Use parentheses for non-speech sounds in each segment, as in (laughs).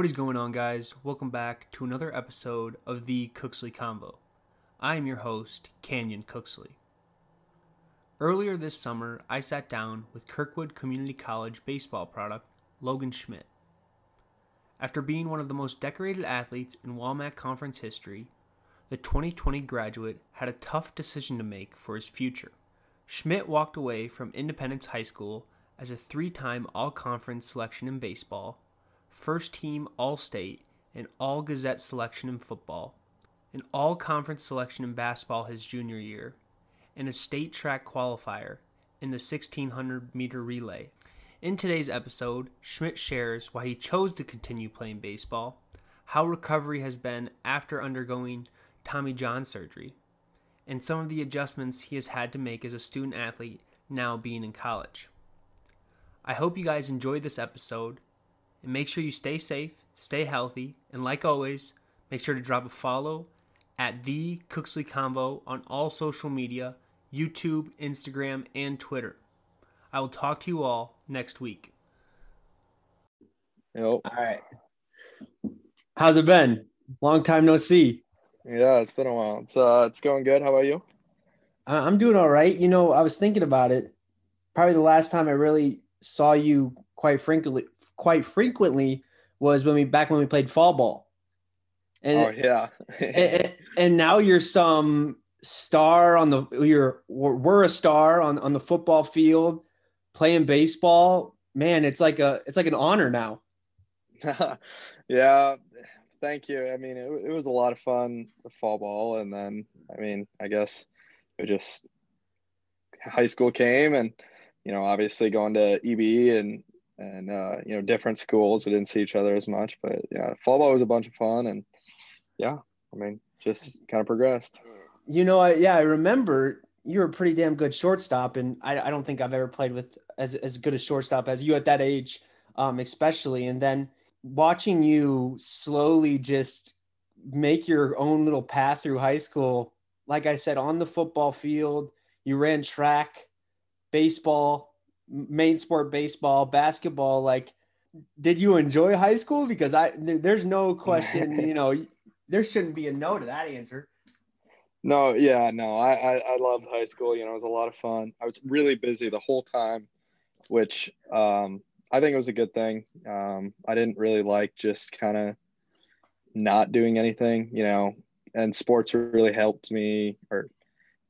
What is going on, guys? Welcome back to another episode of the Cooksley Convo. I am your host, Kanyon Cooksley. Earlier this summer, I sat down with Kirkwood Community College baseball product, Logan Schmitt. After being one of the most decorated athletes in WaMaC Conference history, the 2020 graduate had a tough decision to make for his future. Schmidt walked away from Independence High School as a three time All Conference selection in baseball, first team All State, and All Gazette selection in football, an All Conference selection in basketball his junior year, and a state track qualifier in the 1600 meter relay. In today's episode, Schmitt shares why he chose to continue playing baseball, how recovery has been after undergoing Tommy John surgery, and some of the adjustments he has had to make as a student athlete now being in college. I hope you guys enjoyed this episode, and make sure you stay safe, stay healthy, and like always, make sure to drop a follow at the Cooksley Convo on all social media YouTube, Instagram, and Twitter. I will talk to you all next week. Yep. All right. How's it been? Long time no see. Yeah, it's been a while. It's uh, it's going good. How about you? I- I'm doing all right. You know, I was thinking about it. Probably the last time I really saw you quite frequently, quite frequently, was when we back when we played fall ball. And, oh yeah. (laughs) and, and now you're some star on the you're we're a star on on the football field playing baseball man it's like a it's like an honor now (laughs) yeah. Thank you. I mean, it, it was a lot of fun fall ball, and then I mean, I guess it just high school came, and you know, obviously going to EB and and uh, you know different schools, we didn't see each other as much, but yeah, fall ball was a bunch of fun, and yeah, I mean, just kind of progressed. You know, I, yeah, I remember you were a pretty damn good shortstop, and I, I don't think I've ever played with as as good a shortstop as you at that age, um, especially. And then watching you slowly just make your own little path through high school, like I said, on the football field, you ran track, baseball, main sport baseball, basketball. Like, did you enjoy high school? Because I there, there's no question, (laughs) you know, there shouldn't be a no to that answer. No, yeah, no, I, I, I loved high school. You know, it was a lot of fun. I was really busy the whole time, which um, I think it was a good thing. Um, I didn't really like just kind of not doing anything, you know, and sports really helped me. Or,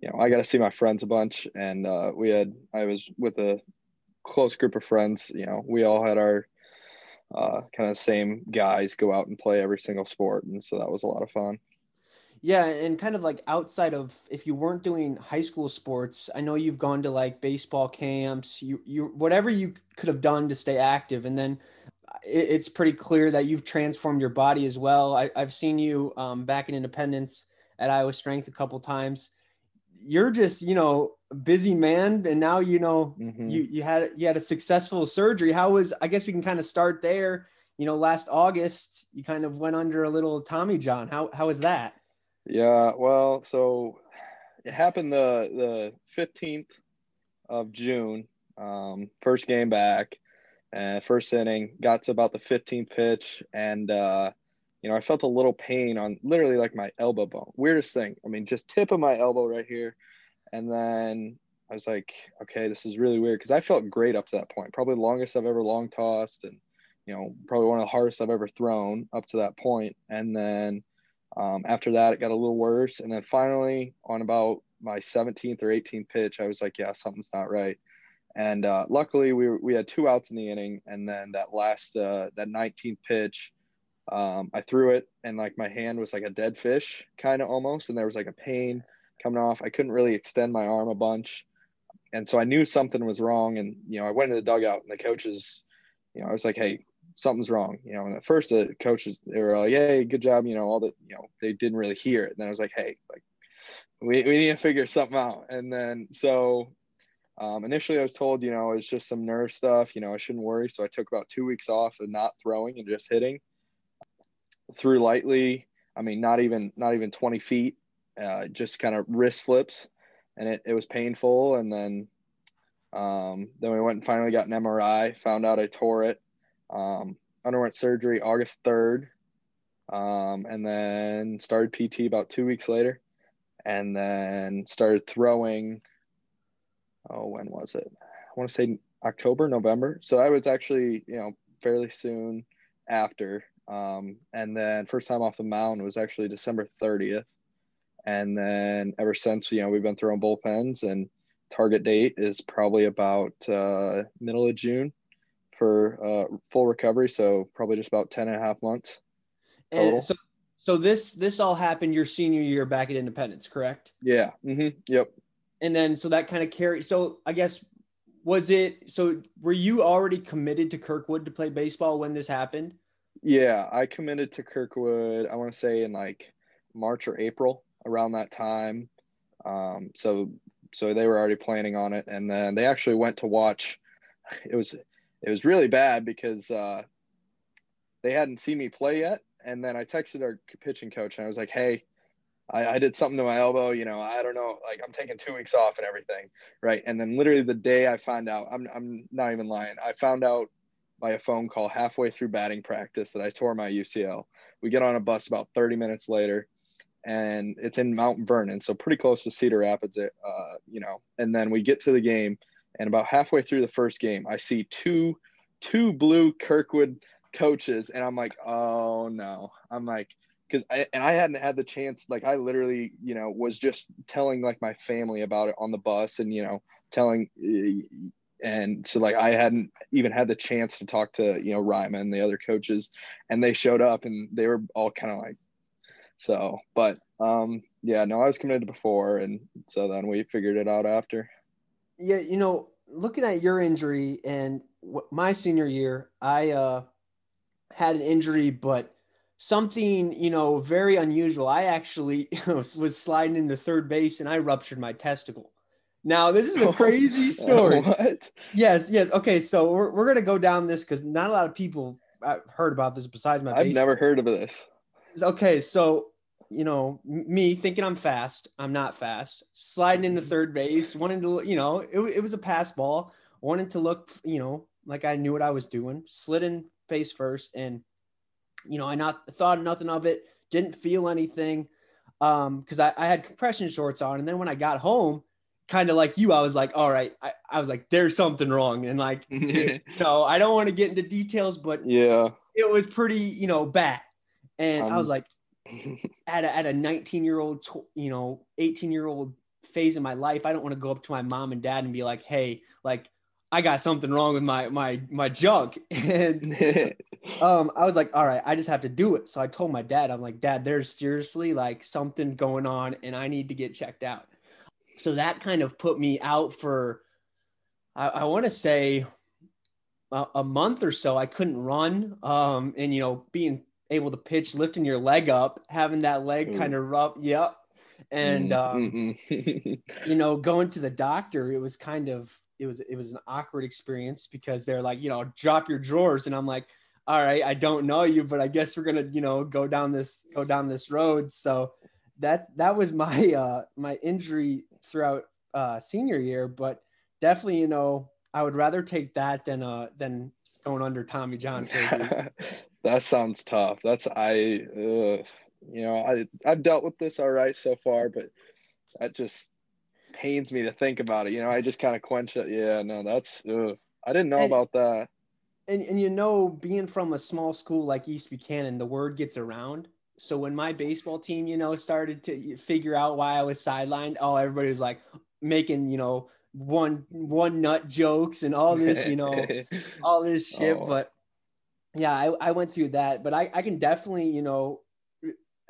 you know, I got to see my friends a bunch, and uh, we had I was with a close group of friends. You know, we all had our uh, kind of same guys go out and play every single sport, and so that was a lot of fun. Yeah, and kind of like outside of if you weren't doing high school sports, I know you've gone to like baseball camps, you you whatever you could have done to stay active, and then it, it's pretty clear that you've transformed your body as well. I, I've seen you um, back in Independence at Iowa Strength a couple times. You're just you know busy man, and now you know Mhm. you you had you had a successful surgery. How was I guess we can kind of start there. You know, last August you kind of went under a little Tommy John. How how was that? Yeah, well, so it happened the the fifteenth of June. Um, first game back, and first inning got to about the fifteenth pitch, and uh, you know I felt a little pain on literally like my elbow bone. Weirdest thing. I mean, just tip of my elbow right here, and then I was like, okay, this is really weird because I felt great up to that point. Probably longest I've ever long tossed, and you know probably one of the hardest I've ever thrown up to that point. and then. Um, after that, it got a little worse. And then finally, on about my 17th or 18th pitch, I was like, yeah, something's not right. And uh, luckily, we, we had two outs in the inning. And then that last, uh, that 19th pitch, um, I threw it and like my hand was like a dead fish, kind of almost. And there was like a pain coming off. I couldn't really extend my arm a bunch. And so I knew something was wrong. And, you know, I went to the dugout and the coaches, you know, I was like, hey, something's wrong, you know. And at first, the coaches they were like, "Hey, good job," you know. All the, you know, they didn't really hear it. And then I was like, "Hey, like, we we need to figure something out." And then so, um, initially, I was told, you know, it's just some nerve stuff. You know, I shouldn't worry. So I took about two weeks off of not throwing and just hitting. Threw lightly. I mean, not even not even twenty feet. Uh, just kind of wrist flips, and it it was painful. And then, um, then we went and finally got an MRI. Found out I tore it. Um, underwent surgery August 3rd. Um, and then started PT about two weeks later. And then started throwing. Oh, when was it? I want to say October, November. So I was actually, you know, fairly soon after. Um, and then first time off the mound was actually December 30th. And then ever since, you know, we've been throwing bullpens and target date is probably about uh, middle of June for uh, full recovery. So probably just about 10 and a half months. Total. And so, so this, this all happened your senior year back at Independence, correct? Yeah. Mm-hmm. Yep. And then, so that kind of carried. So I guess was it so were you already committed to Kirkwood to play baseball when this happened? Yeah, I committed to Kirkwood, I want to say in like March or April around that time. Um, so so they were already planning on it and then they actually went to watch (laughs) it was it was really bad because uh, they hadn't seen me play yet and then I texted our pitching coach and I was like, "Hey, I, I, did something to my elbow, you know, I don't know, like I'm taking two weeks off and everything. Right. And then literally the day I find out, I'm, I'm not even lying. I found out by a phone call halfway through batting practice that I tore my UCL. We get on a bus about 30 minutes later and it's in Mount Vernon. So pretty close to Cedar Rapids, uh, you know, and then we get to the game and about halfway through the first game, I see two, two blue Kirkwood coaches and I'm like, oh no, I'm like, because I and I hadn't had the chance. Like I literally, you know, was just telling like my family about it on the bus, and you know, telling, and so like I hadn't even had the chance to talk to you know Ryman and the other coaches, and they showed up and they were all kind of like, so. But um, yeah, no, I was committed before, and so then we figured it out after. Yeah, you know, looking at your injury and my senior year, I uh had an injury, but something you know very unusual i actually (laughs) was sliding into third base and i ruptured my testicle now this is a (laughs) crazy (laughs) story. What? yes yes. Okay so we're, we're gonna go down this because not a lot of people I've heard about this besides my i've never heard of this. Okay so you know me thinking i'm fast i'm not fast. Sliding into third base wanting to you know it, it was a pass ball. Wanted to look you know like i knew what i was doing. Slid in face first and you know, I not thought nothing of it, didn't feel anything. Um, because I, I had compression shorts on. And then when I got home, kind of like you, I was like, all right, I, I was like, there's something wrong. And like, (laughs) no, I don't want to get into details, but yeah, it was pretty, you know, bad. And um, I was like, (laughs) at a, at a 19 year old, you know, 18 year old phase in my life, I don't want to go up to my mom and dad and be like, hey, like, I got something wrong with my my my junk. (laughs) And um, I was like, all right, I just have to do it. So I told my dad, I'm like, Dad, there's seriously like something going on, and I need to get checked out. So that kind of put me out for, I, I want to say, a, a, month or so. I couldn't run, um, and you know, being able to pitch, lifting your leg up, having that leg kind of rub, yep. And um, (laughs) you know, going to the doctor, it was kind of it was it was an awkward experience because they're like, you know, drop your drawers, and I'm like, all right, I don't know you, but I guess we're gonna, you know, go down this go down this road. So that that was my uh my injury throughout uh senior year, but definitely, you know, I would rather take that than uh than going under Tommy John surgery. (laughs) that sounds tough. That's I uh, you know, I I've dealt with this all right so far, but that just pains me to think about it. You know, I just kind of quench it. Yeah, no, that's ugh. I didn't know and, about that. And and you know, being from a small school like East Buchanan, the word gets around. So when my baseball team, you know, started to figure out why I was sidelined, oh, everybody was like making, you know, one one nut jokes and all this, you know, (laughs) all this shit. Oh. But yeah, I, I went through that. But I, I can definitely, you know,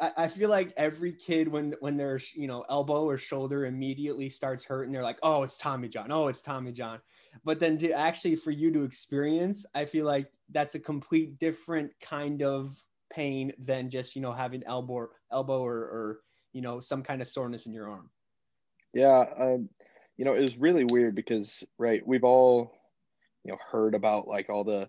I, feel like every kid when when their you know elbow or shoulder immediately starts hurting, they're like, oh, it's Tommy John. Oh, it's Tommy John. But then to actually for you to experience, I feel like that's a complete different kind of pain than just you know having elbow elbow or, or you know some kind of soreness in your arm. Yeah, um, you know it was really weird because right we've all you know heard about like all the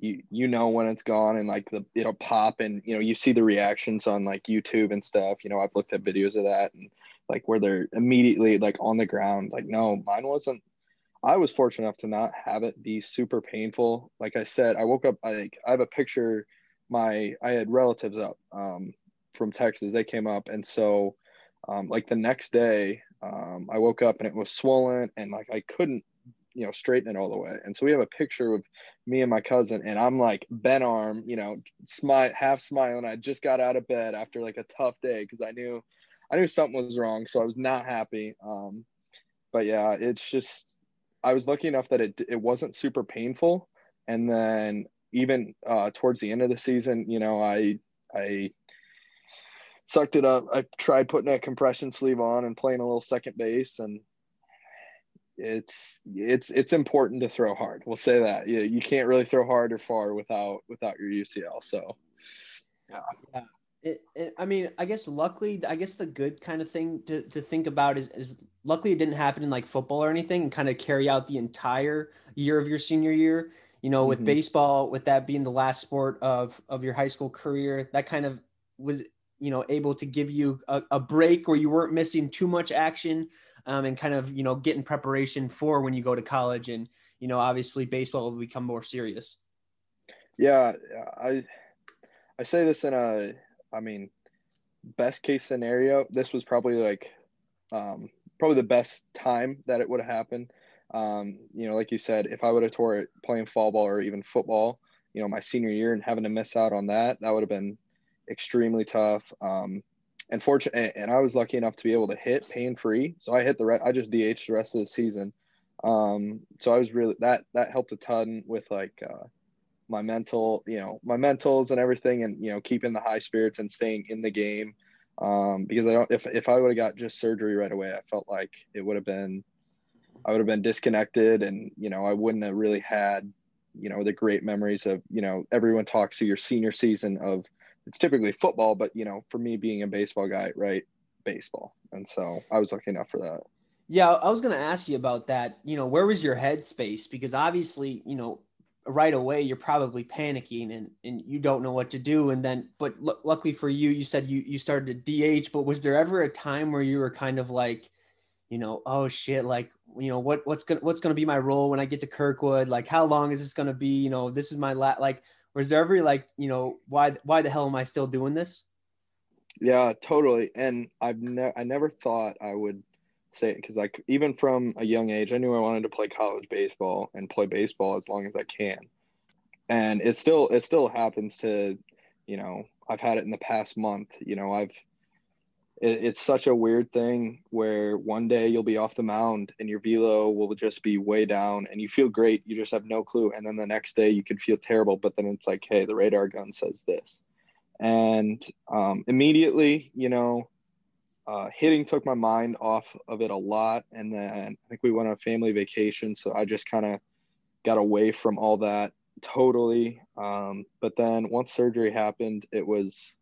you you know when it's gone and like the it'll pop and you know you see the reactions on like YouTube and stuff. You know I've looked at videos of that and like where they're immediately like on the ground. Like no, mine wasn't. I was fortunate enough to not have it be super painful. Like I said, I woke up. Like I have a picture. My I had relatives up um, from Texas. They came up, and so um, like the next day, um, I woke up and it was swollen, and like I couldn't you know straighten it all the way. And so we have a picture of me and my cousin, and I'm like bent arm, you know, smile, half smiling. I just got out of bed after like a tough day because I knew I knew something was wrong, so I was not happy. Um, but yeah, it's just I was lucky enough that it it wasn't super painful, and then even uh, towards the end of the season, you know, I I sucked it up. I tried putting a compression sleeve on and playing a little second base, and it's it's it's important to throw hard. We'll say that. You, you can't really throw hard or far without without your UCL. So, yeah. yeah. It, it, I mean, I guess luckily, I guess the good kind of thing to, to think about is, is luckily it didn't happen in like football or anything and kind of carry out the entire year of your senior year. You know, with mm-hmm. baseball, with that being the last sport of of your high school career, that kind of was you know able to give you a, a break where you weren't missing too much action um, and kind of you know get in preparation for when you go to college and you know obviously baseball will become more serious. Yeah, I I say this in a I mean, best case scenario, this was probably like um, probably the best time that it would have happened. Um, you know, like you said, if I would have tore it playing fall ball or even football, you know, my senior year and having to miss out on that, that would have been extremely tough. Um, and fortunate, and I was lucky enough to be able to hit pain free. So I hit the re- I just DH the rest of the season. Um, so I was really that that helped a ton with like uh, my mental, you know, my mentals and everything, and you know, keeping the high spirits and staying in the game. Um, because I don't, if if I would have got just surgery right away, I felt like it would have been, I would have been disconnected, and you know, I wouldn't have really had, you know, the great memories of, you know, everyone talks to your senior season of, it's typically football, but you know, for me being a baseball guy, right, baseball, and so I was lucky enough for that. Yeah, I was going to ask you about that. You know, where was your headspace? Because obviously, you know, right away you're probably panicking and, and you don't know what to do and then but l- luckily for you you said you you started to DH but was there ever a time where you were kind of like you know oh shit like you know what what's gonna what's gonna be my role when I get to Kirkwood? Like how long is this gonna be? You know this is my lat like was there ever like you know why why the hell am I still doing this? Yeah totally. And I've never I never thought I would say it because like even from a young age i knew i wanted to play college baseball and play baseball as long as i can. And it still it still happens to you know i've had it in the past month. You know i've it, it's such a weird thing where one day you'll be off the mound and your velo will just be way down and you feel great you just have no clue and then the next day you could feel terrible but then it's like hey the radar gun says this and um, immediately you know uh, hitting took my mind off of it a lot. And then I think we went on a family vacation. So I just kind of got away from all that totally. Um, but then once surgery happened, it was,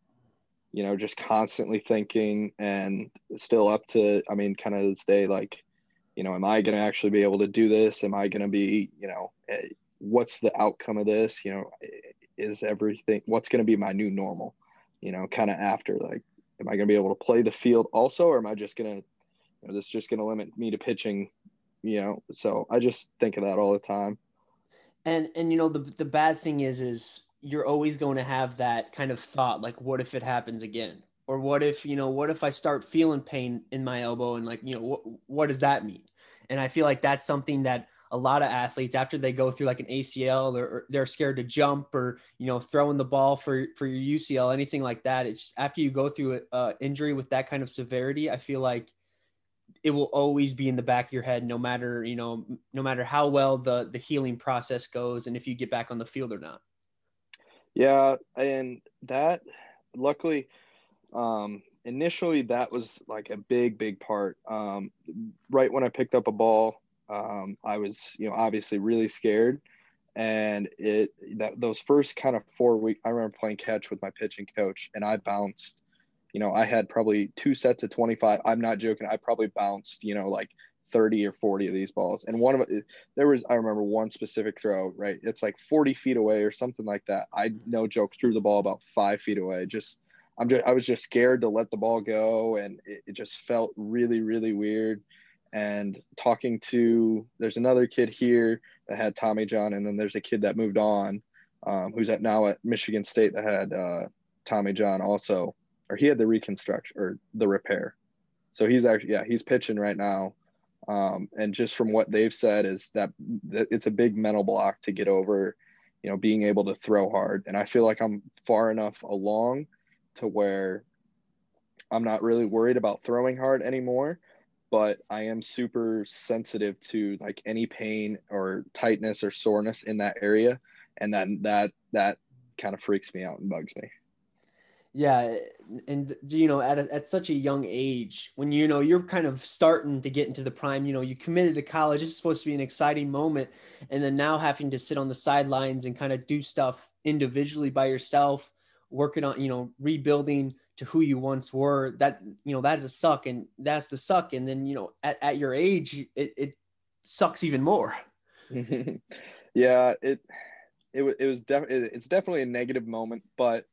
you know, just constantly thinking and still up to, I mean, kind of this day, like, you know, am I going to actually be able to do this? Am I going to be, you know, eh, what's the outcome of this? You know, is everything, what's going to be my new normal, you know, kind of after like am I going to be able to play the field also, or am I just going to, you know, this just going to limit me to pitching, you know? So I just think of that all the time. And and you know the the bad thing is is you're always going to have that kind of thought like what if it happens again or what if you know what if I start feeling pain in my elbow and like you know what what does that mean? And I feel like that's something that a lot of athletes after they go through like an ACL or, they're scared to jump or you know throwing the ball for for your UCL anything like that it's just after you go through an uh, injury with that kind of severity I feel like it will always be in the back of your head no matter you know no matter how well the the healing process goes and if you get back on the field or not yeah and that luckily um initially that was like a big big part um right when I picked up a ball um, I was, you know, obviously really scared. And it that those first kind of four weeks, I remember playing catch with my pitching coach, and I bounced. You know, I had probably two sets of 25. I'm not joking. I probably bounced, you know, like 30 or 40 of these balls. And one of there was, I remember one specific throw, right? It's like 40 feet away or something like that. I, no joke, threw the ball about five feet away. Just, I'm just, I was just scared to let the ball go. And it, it just felt really, really weird and talking to there's another kid here that had Tommy John, and then there's a kid that moved on, um, who's at now at Michigan State that had uh, Tommy John also, or he had the reconstruction or the repair. So he's actually yeah he's pitching right now, um, and just from what they've said is that it's a big mental block to get over, you know, being able to throw hard. And I feel like I'm far enough along to where I'm not really worried about throwing hard anymore but I am super sensitive to like any pain or tightness or soreness in that area, and then that that kind of freaks me out and bugs me. Yeah, and you know, at a, at such a young age, when you know you're kind of starting to get into the prime, you know, you committed to college. It's supposed to be an exciting moment, and then now having to sit on the sidelines and kind of do stuff individually by yourself, working on you know rebuilding to who you once were that you know that's a suck and that's the suck and then you know at, at your age it, it sucks even more (laughs) (laughs) yeah it it, it was definitely it's definitely a negative moment but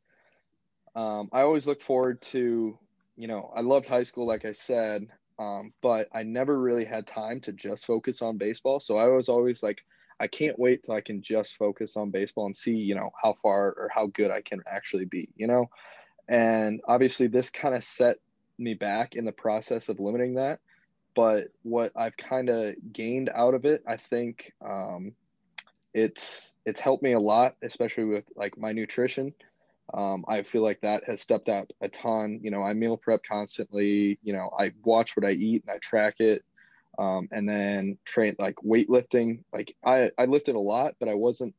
um, i always look forward to you know i loved high school like i said um, but i never really had time to just focus on baseball so i was always like i can't wait till i can just focus on baseball and see you know how far or how good i can actually be you know and obviously, this kind of set me back in the process of limiting that. But what I've kind of gained out of it, I think um, it's it's helped me a lot, especially with like my nutrition. Um, I feel like that has stepped up a ton. You know, I meal prep constantly. You know, I watch what I eat and I track it. Um, and then train like weightlifting. Like I, I lifted a lot, but I wasn't.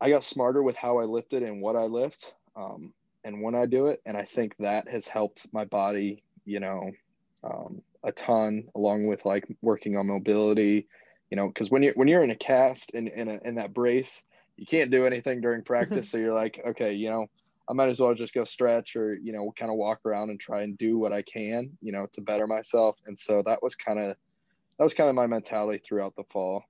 I got smarter with how I lifted and what I lift um, and when I do it. And I think that has helped my body, you know, um, a ton, along with like working on mobility, you know, because when you're when you're in a cast in in, a, in that brace, you can't do anything during (laughs) practice. so you're like, okay, you know, I might as well just go stretch or you know, kind of walk around and try and do what I can, you know, to better myself. And so that was kind of that was kind of my mentality throughout the fall.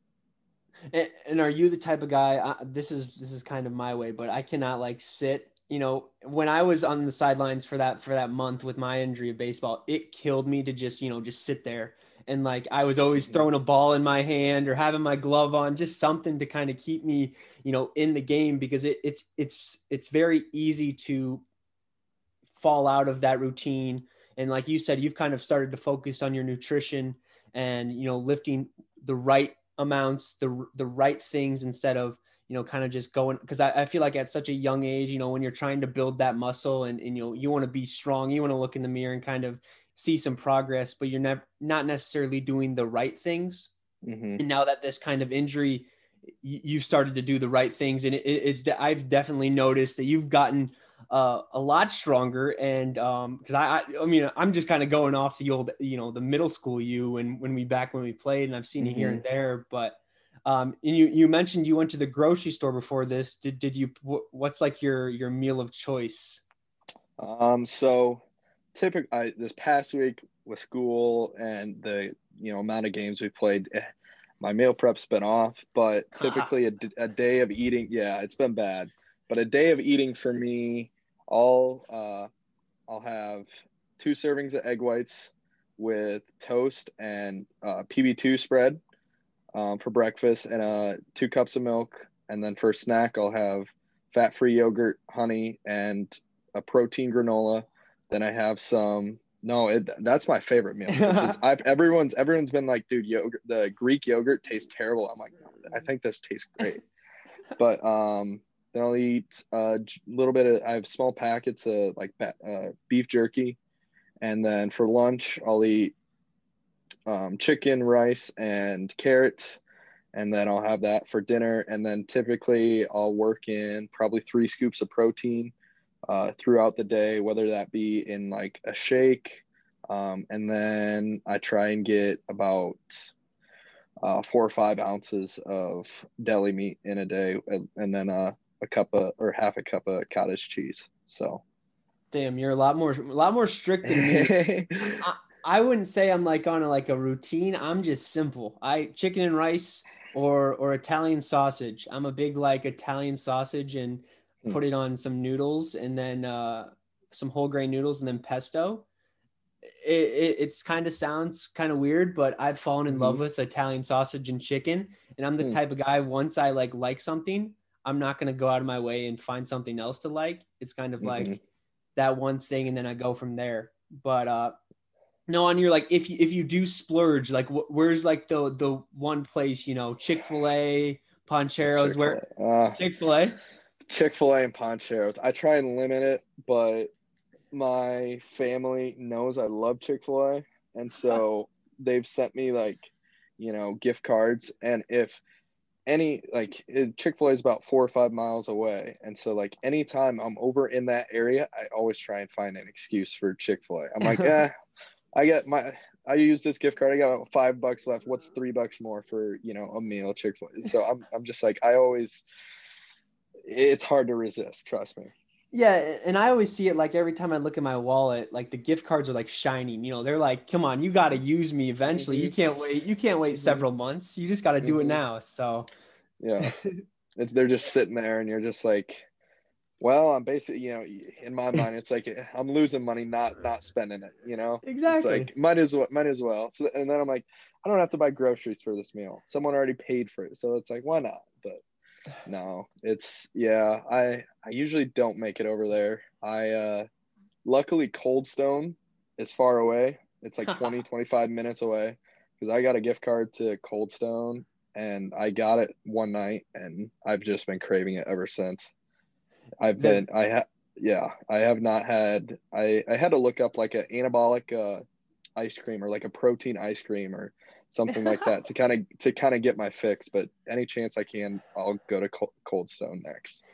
And, and, are you the type of guy? Uh, this is this is kind of my way, but I cannot like sit you know, when I was on the sidelines for that for that month with my injury of baseball, it killed me to just, you know, just sit there and like I was always mm-hmm. throwing a ball in my hand or having my glove on, just something to kind of keep me, you know, in the game because it, it's it's it's very easy to fall out of that routine. And like you said, you've kind of started to focus on your nutrition and you know lifting the right amounts, the the right things instead of you know, kind of just going because I, I, feel like at such a young age, you know, when you're trying to build that muscle and, and you know, you want to be strong, you want to look in the mirror and kind of see some progress, but you're never not necessarily doing the right things. Mm-hmm. And now that this kind of injury, you, you've started to do the right things, and it, it's I've definitely noticed that you've gotten uh, a lot stronger. And um, because I, I, I mean, I'm just kind of going off the old, you know, the middle school you and when we back when we played, and I've seen mm-hmm. you here and there, but um, and you you mentioned you went to the grocery store before this. Did did you? What's like your your meal of choice? Um, so typically this past week with school and the you know amount of games we played, eh, my meal prep's been off. But (laughs) typically a, a day of eating, yeah, it's been bad. But a day of eating for me, I'll uh, I'll have two servings of egg whites with toast and uh, PB2 spread um, for breakfast and uh, two cups of milk. And then for a snack, I'll have fat free yogurt, honey, and a protein granola. Then I have some. No, it, that's my favorite meal. Is, (laughs) I've everyone's everyone's been like, dude, yogurt, the Greek yogurt tastes terrible. I'm like, I think this tastes great. (laughs) but um, then I'll eat a little bit of. I have small packets of like uh, beef jerky, and then for lunch I'll eat um, chicken, rice, and carrots. And then I'll have that for dinner. And then typically I'll work in probably three scoops of protein uh, throughout the day, whether that be in like a shake. Um, and then I try and get about uh, four or five ounces of deli meat in a day, and, and then uh, a cup of or half a cup of cottage cheese. So, damn, you're a lot more a lot more strict than me. (laughs) I, I wouldn't say I'm like on a, like a routine. I'm just simple. I chicken and rice or or Italian sausage. I'm a big like Italian sausage and mm. put it on some noodles and then uh, some whole grain noodles and then pesto. it, it it's kind of sounds kind of weird, but I've fallen in love Mhm. with Italian sausage and chicken, and I'm the Hmm. type of guy once I like like something, I'm not gonna go out of my way and find something else to like. It's kind of like Mhm. that one thing, and then I go from there. But uh, no, on your like, if you if you do splurge, like, wh- where's like the the one place you know, Chick Fil A, Pancheros, where Uh, Chick Fil A? Chick Fil A and Pancheros. I try and limit it, but my family knows I love Chick Fil A, and so they've sent me like, you know, gift cards. And if any like Chick Fil A is about four or five miles away, and so like anytime I'm over in that area, I always try and find an excuse for Chick Fil A. I'm like, (laughs) eh, I get my. I use this gift card. I got five bucks left. What's three bucks more for you know a meal Chick Fil A? So I'm I'm just like I always. It's hard to resist. Trust me. Yeah, and I always see it like every time I look at my wallet, like the gift cards are like shining. You know, they're like, "Come on, you got to use me eventually. You Mhm. can't wait. You can't wait Mhm. several months. You just got to do it Mhm. now." So, Yeah, (laughs) it's they're just sitting there, and you're just like, well, I'm basically you know in my (laughs) mind it's like I'm losing money not not spending it. You know. exactly. It's like might as well might as well. So and then I'm like, I don't have to buy groceries for this meal. Someone already paid for it. So it's like, why not? But no, it's yeah, I I usually don't make it over there. I uh luckily Cold Stone is far away. It's like (laughs) 20 25 minutes away because I got a gift card to Cold Stone and I got it one night and I've just been craving it ever since. I've been I have yeah, I have not had I I had to look up like an anabolic uh ice cream or like a protein ice cream or something like that to kind of to kind of get my fix, but any chance I can I'll go to Cold Stone next.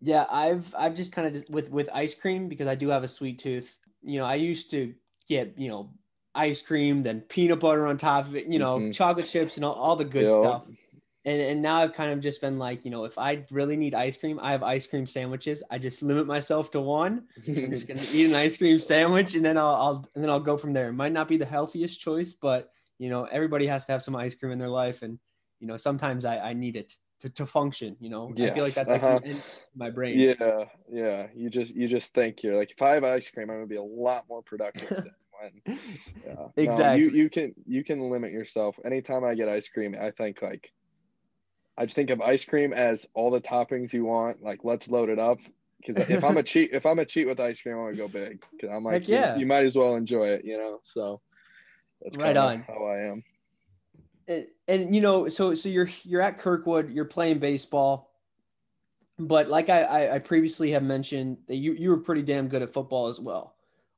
yeah, I've I've just kind of with with ice cream because I do have a sweet tooth. You know, I used to get you know ice cream, then peanut butter on top of it. You know, Mhm. chocolate chips and all, all the good stuff. And and now I've kind of just been like, you know, if I really need ice cream, I have ice cream sandwiches. I just limit myself to one. I'm just gonna (laughs) eat an ice cream sandwich and then I'll, I'll and then I'll go from there. It might not be the healthiest choice, but you know, everybody has to have some ice cream in their life, and you know, sometimes I, I need it to, to function. You know, I feel like that's like uh-huh. in in my brain. Yeah, yeah. You just you just think you're like if I have ice cream, I'm gonna be a lot more productive than (laughs) when yeah. No, Exactly. you you can you can limit yourself. Anytime I get ice cream, I think like I just think of ice cream as all the toppings you want. Like let's load it up. Because if I'm a (laughs) cheat, if I'm a cheat with ice cream, I'm gonna go big. Because I'm like, Heck yeah. you, you might as well enjoy it, you know. So that's Right on. how I am. and, and you know so so you're you're at kirkwood you're playing baseball but like I, I i previously have mentioned that you you were pretty damn good at football as well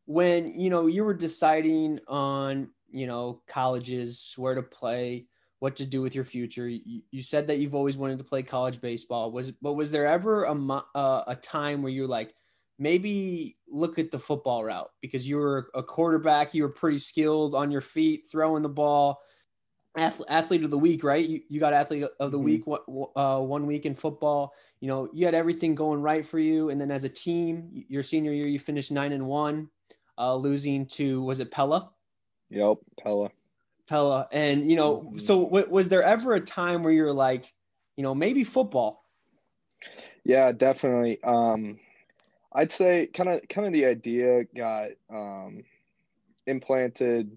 when you know you were deciding on you know colleges where to play what to do with your future you, you said that you've always wanted to play college baseball was but was there ever a uh, a time where you're like maybe look at the football route because you were a quarterback you were pretty skilled on your feet throwing the ball athlete of the week, right? You, you got athlete of the Mhm. week uh, one week in football. You know, you had everything going right for you, and then as a team, your senior year, you finished nine and one, uh, losing to was it Pella? Yep, Pella. Pella, and you know, Mhm. so w- was there ever a time where you're like, you know, maybe football? Yeah, definitely. Um, I'd say kind of kind of the idea got um, implanted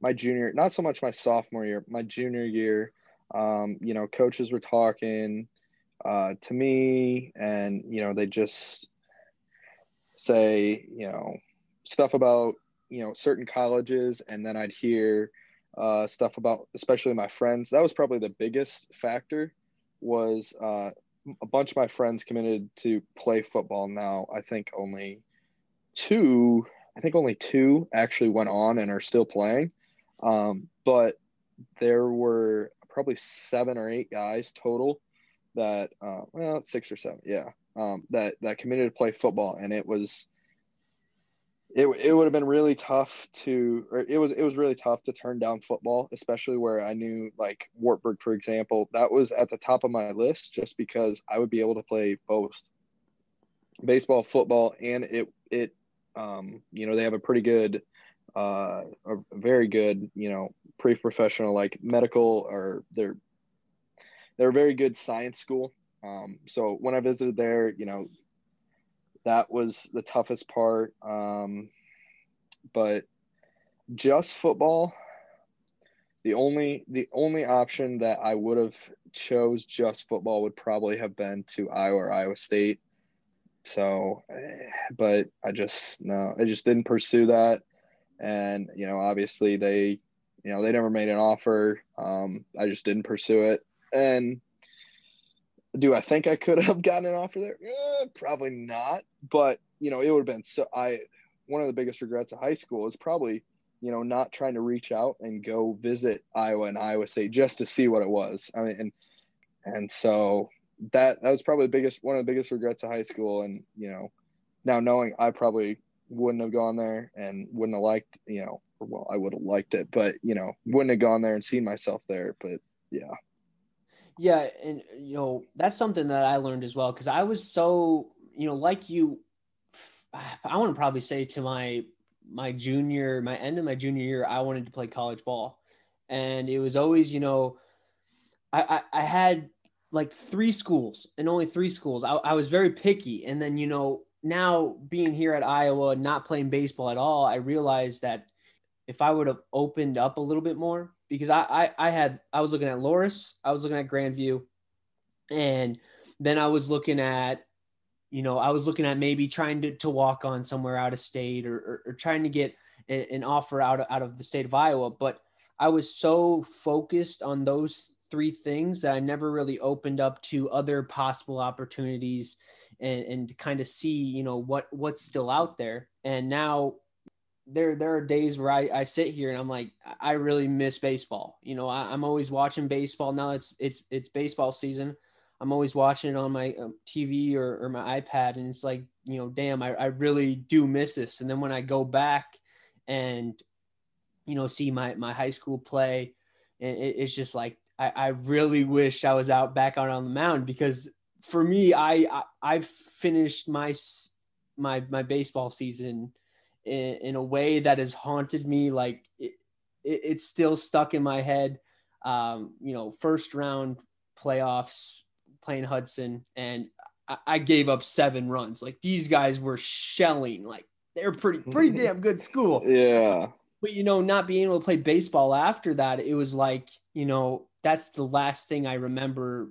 my junior, not so much my sophomore year, my junior year. Um, you know, coaches were talking uh, to me, and you know, they just say, you know, stuff about you know certain colleges, and then I'd hear uh, stuff about, especially my friends. That was probably the biggest factor. Was uh, a bunch of my friends committed to play football now. I think only two, I think only two actually went on and are still playing. Um, but there were probably seven or eight guys total that, uh, well, six or seven, yeah, um, that that committed to play football, and it was. It, it would have been really tough to or it was it was really tough to turn down football especially where i knew like wartburg for example. That was at the top of my list just because i would be able to play both baseball football and it it um you know they have a pretty good uh a very good you know pre-professional like medical or they're they're a very good science school. Um so when i visited there you know that was the toughest part um but just football, the only the only option that I would have chose just football would probably have been to Iowa or Iowa State. So, but I just no, I just didn't pursue that, and you know, obviously they, you know, they never made an offer. Um, I just didn't pursue it, and do I think I could have (laughs) gotten an offer there? Eh, probably not, but you know, it would have been so. I one of the biggest regrets of high school is probably you know, not trying to reach out and go visit Iowa and Iowa State just to see what it was. I mean, and and so that that was probably the biggest one of the biggest regrets of high school. And you know, now knowing I probably wouldn't have gone there and wouldn't have liked, you know, well, I would have liked it, but you know, wouldn't have gone there and seen myself there. But yeah. Yeah, and you know, that's something that I learned as well because I was so, you know, like you (sighs) I want to probably say to my my junior, my end of my junior year, I wanted to play college ball. And it was always, you know, I, I, I had like three schools and only three schools. I, I was very picky. And then, you know, now being here at Iowa, and not playing baseball at all, I realized that if I would have opened up a little bit more, because I, I, I had, I was looking at Loras, I was looking at Grandview, and then I was looking at you know, I was looking at maybe trying to, to walk on somewhere out of state or, or, or trying to get an offer out of, out of the state of Iowa. But I was so focused on those three things that I never really opened up to other possible opportunities and, and to kind of see, you know, what, what's still out there. And now there, there are days where I, I sit here and I'm like, I really miss baseball. You know, I, I'm always watching baseball now it's, it's, it's baseball season. I'm always watching it on my um, TV or, or my iPad, and it's like, you know, damn, I, I really do miss this. And then when I go back and, you know, see my, my high school play, and it, it's just like, I, I really wish I was out back out on the mound because for me, I, I I've finished my my my baseball season in, in a way that has haunted me. Like it, it, it's still stuck in my head. Um, you know, first round playoffs playing Hudson, and I, I gave up seven runs. Like these guys were shelling. Like they're pretty pretty (laughs) damn good school. Yeah. But you know, not being able to play baseball after that, it was like you know that's the last thing I remember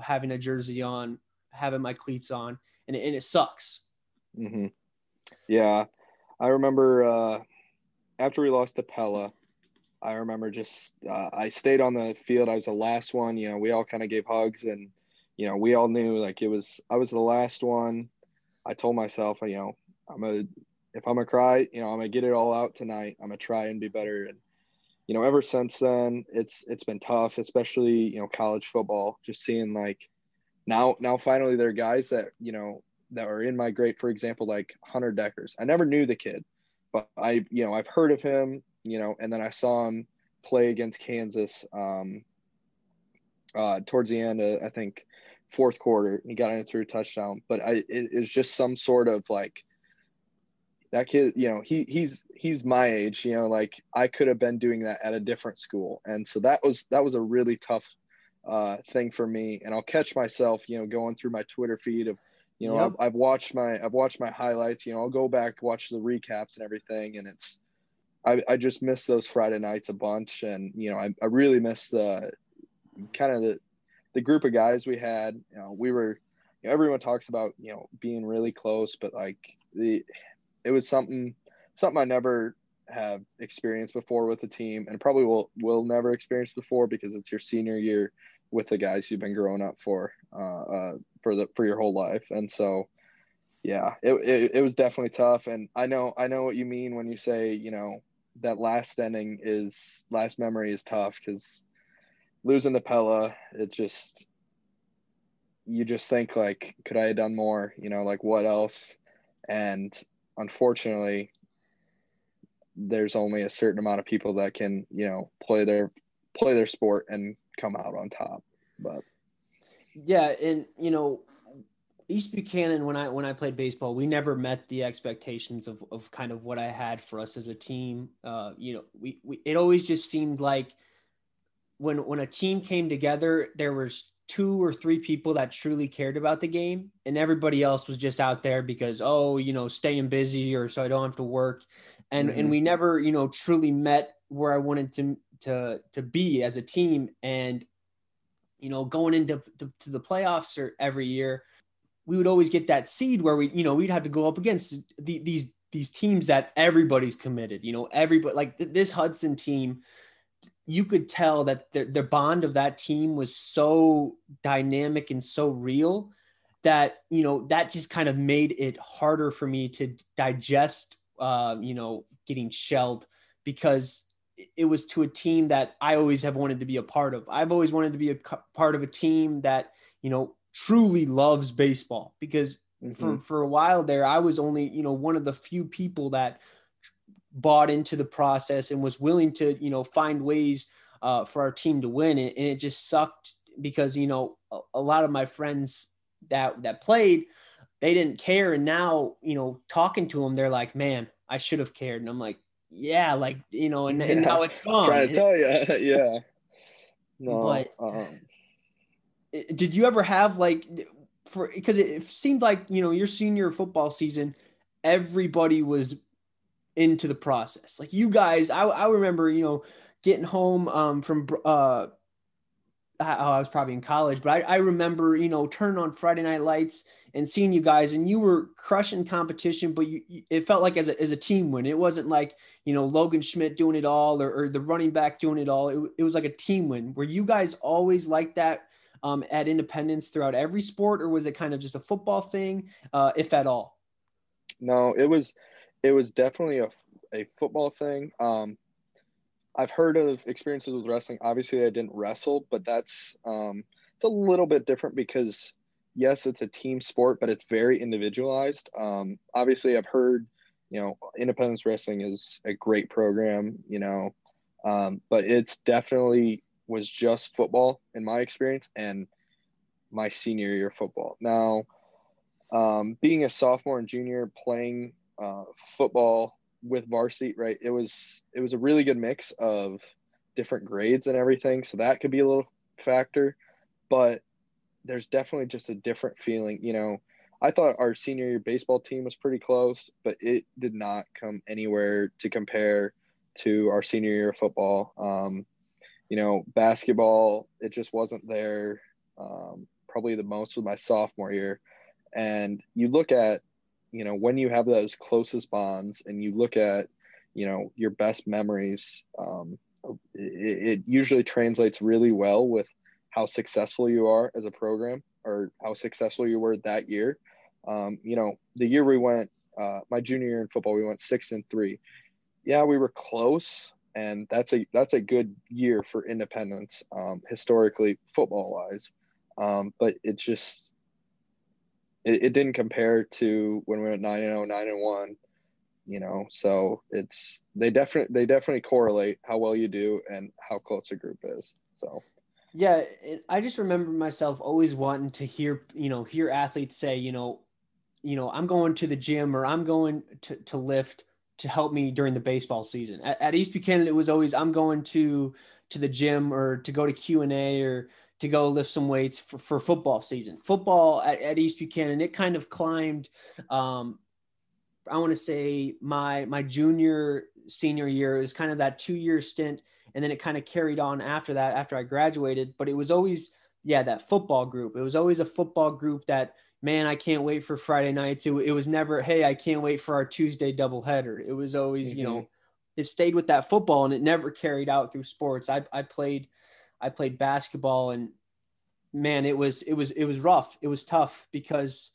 having a jersey on, having my cleats on, and it, and it sucks. Mm-hmm. Yeah, I remember uh, after we lost to Pella, I remember just uh, I stayed on the field. I was the last one. You know, we all kind of gave hugs and you know, we all knew like it was, I was the last one. I told myself, you know, I'm a, if I'm gonna cry, you know, I'm gonna get it all out tonight. I'm gonna try and be better. And, you know, ever since then, it's, it's been tough, especially, you know, college football, just seeing like now, now finally there are guys that, you know, that are in my grade, for example, like Hunter Dekkers. I never knew the kid, but I, you know, I've heard of him, you know, and then I saw him play against Kansas um, uh, towards the end, uh, I think fourth quarter. He got in through a touchdown, but I it, it was just some sort of like that kid. You know, he he's he's my age. You know, like I could have been doing that at a different school, and so that was that was a really tough uh, thing for me. And I'll catch myself, you know, going through my Twitter feed of. You know, yep. I've, I've watched my I've watched my highlights. You know, I'll go back watch the recaps and everything, and it's I, I just miss those Friday nights a bunch, and you know, I, I really miss the kind of the the group of guys we had, you know, we were, you know, everyone talks about, you know, being really close, but like the, it was something, something I never have experienced before with the team and probably will, will never experience before because it's your senior year with the guys you've been growing up for, uh, uh for the, for your whole life. And so, yeah, it, it, it was definitely tough. And I know, I know what you mean when you say, you know, that last ending is last memory is tough because losing to Pella, it just you just think like, could I have done more? You know, like what else? And unfortunately, there's only a certain amount of people that can, you know, play their play their sport and come out on top. But yeah, and you know, East Buchanan when I when I played baseball, we never met the expectations of of kind of what I had for us as a team. Uh, you know, we, we it always just seemed like when when a team came together, there was two or three people that truly cared about the game, and everybody else was just out there because oh, you know, staying busy or so I don't have to work. and Mhm. and we never you know truly met where I wanted to to to be as a team and you know going into to, to the playoffs or every year we would always get that seed where we you know we'd have to go up against the, these these teams that everybody's committed you know everybody like th- this Hudson team you could tell that the, the bond of that team was so dynamic and so real that you know that just kind of made it harder for me to digest uh, you know getting shelled because it was to a team that I always have wanted to be a part of. I've always wanted to be a part of a team that you know truly loves baseball because Mm-hmm. for for a while there I was only you know one of the few people that bought into the process and was willing to you know find ways uh, for our team to win and, and it just sucked because you know a, a lot of my friends that that played they didn't care and now you know talking to them they're like man i should have cared and i'm like yeah like you know and, and now it's (laughs) gone. Trying to tell you, (laughs) yeah. No, But- um, did you ever have like for because it, seemed like you know your senior football season everybody was into the process. Like you guys i, I remember you know getting home um, from uh oh, I was probably in college, but I, I remember, you know, turning on Friday Night Lights and seeing you guys, and you were crushing competition, but you, you- it felt like as a, as a team win. It wasn't like, you know, Logan Schmitt doing it all or, or the running back doing it all. It, it was like a team win. Were you guys always like that um, at Independence throughout every sport, or was it kind of just a football thing, uh, if at all? no, it was, it was definitely a, a football thing. Um, I've heard of experiences with wrestling. Obviously, I didn't wrestle, but that's um, it's a little bit different because yes, it's a team sport, but it's very individualized. Um, obviously, I've heard, you know, Independence Wrestling is a great program, you know, um, but it's definitely was just football in my experience and my senior year football. Now, um, being a sophomore and junior playing uh, football with varsity, right? It was it was a really good mix of different grades and everything, so that could be a little factor, but there's definitely just a different feeling. You know, I thought our senior year baseball team was pretty close, but it did not come anywhere to compare to our senior year football. Um, you know, basketball, it just wasn't there. Um, probably the most with my sophomore year. And you look at, you know, when you have those closest bonds and you look at, you know, your best memories, um, it, it usually translates really well with how successful you are as a program or how successful you were that year. Um, you know, the year we went, uh, my junior year in football, we went six and three. Yeah, we were close, and that's a that's a good year for independence um, historically football wise. Um, but it just it, it didn't compare to when we went 9 and 0, 9 and 1, you know. So it's they definitely they definitely correlate how well you do and how close a group is. So Yeah, it, I just remember myself always wanting to hear, you know, hear athletes say, you know, you know, I'm going to the gym or I'm going to, to lift to help me during the baseball season. At, at East Buchanan, it was always I'm going to to the gym or to go to Q and A or to go lift some weights for, for football season. Football at, at East Buchanan, it kind of climbed. Um, I want to say my my junior senior year is kind of that two year stint, and then it kind of carried on after that after I graduated. But it was always yeah that football group. It was always a football group that man I can't wait for Friday nights. It, it was never hey I can't wait for our Tuesday doubleheader. It was always you know it stayed with that football and it never carried out through sports. I I played I played basketball and man it was it was it was rough. It was tough because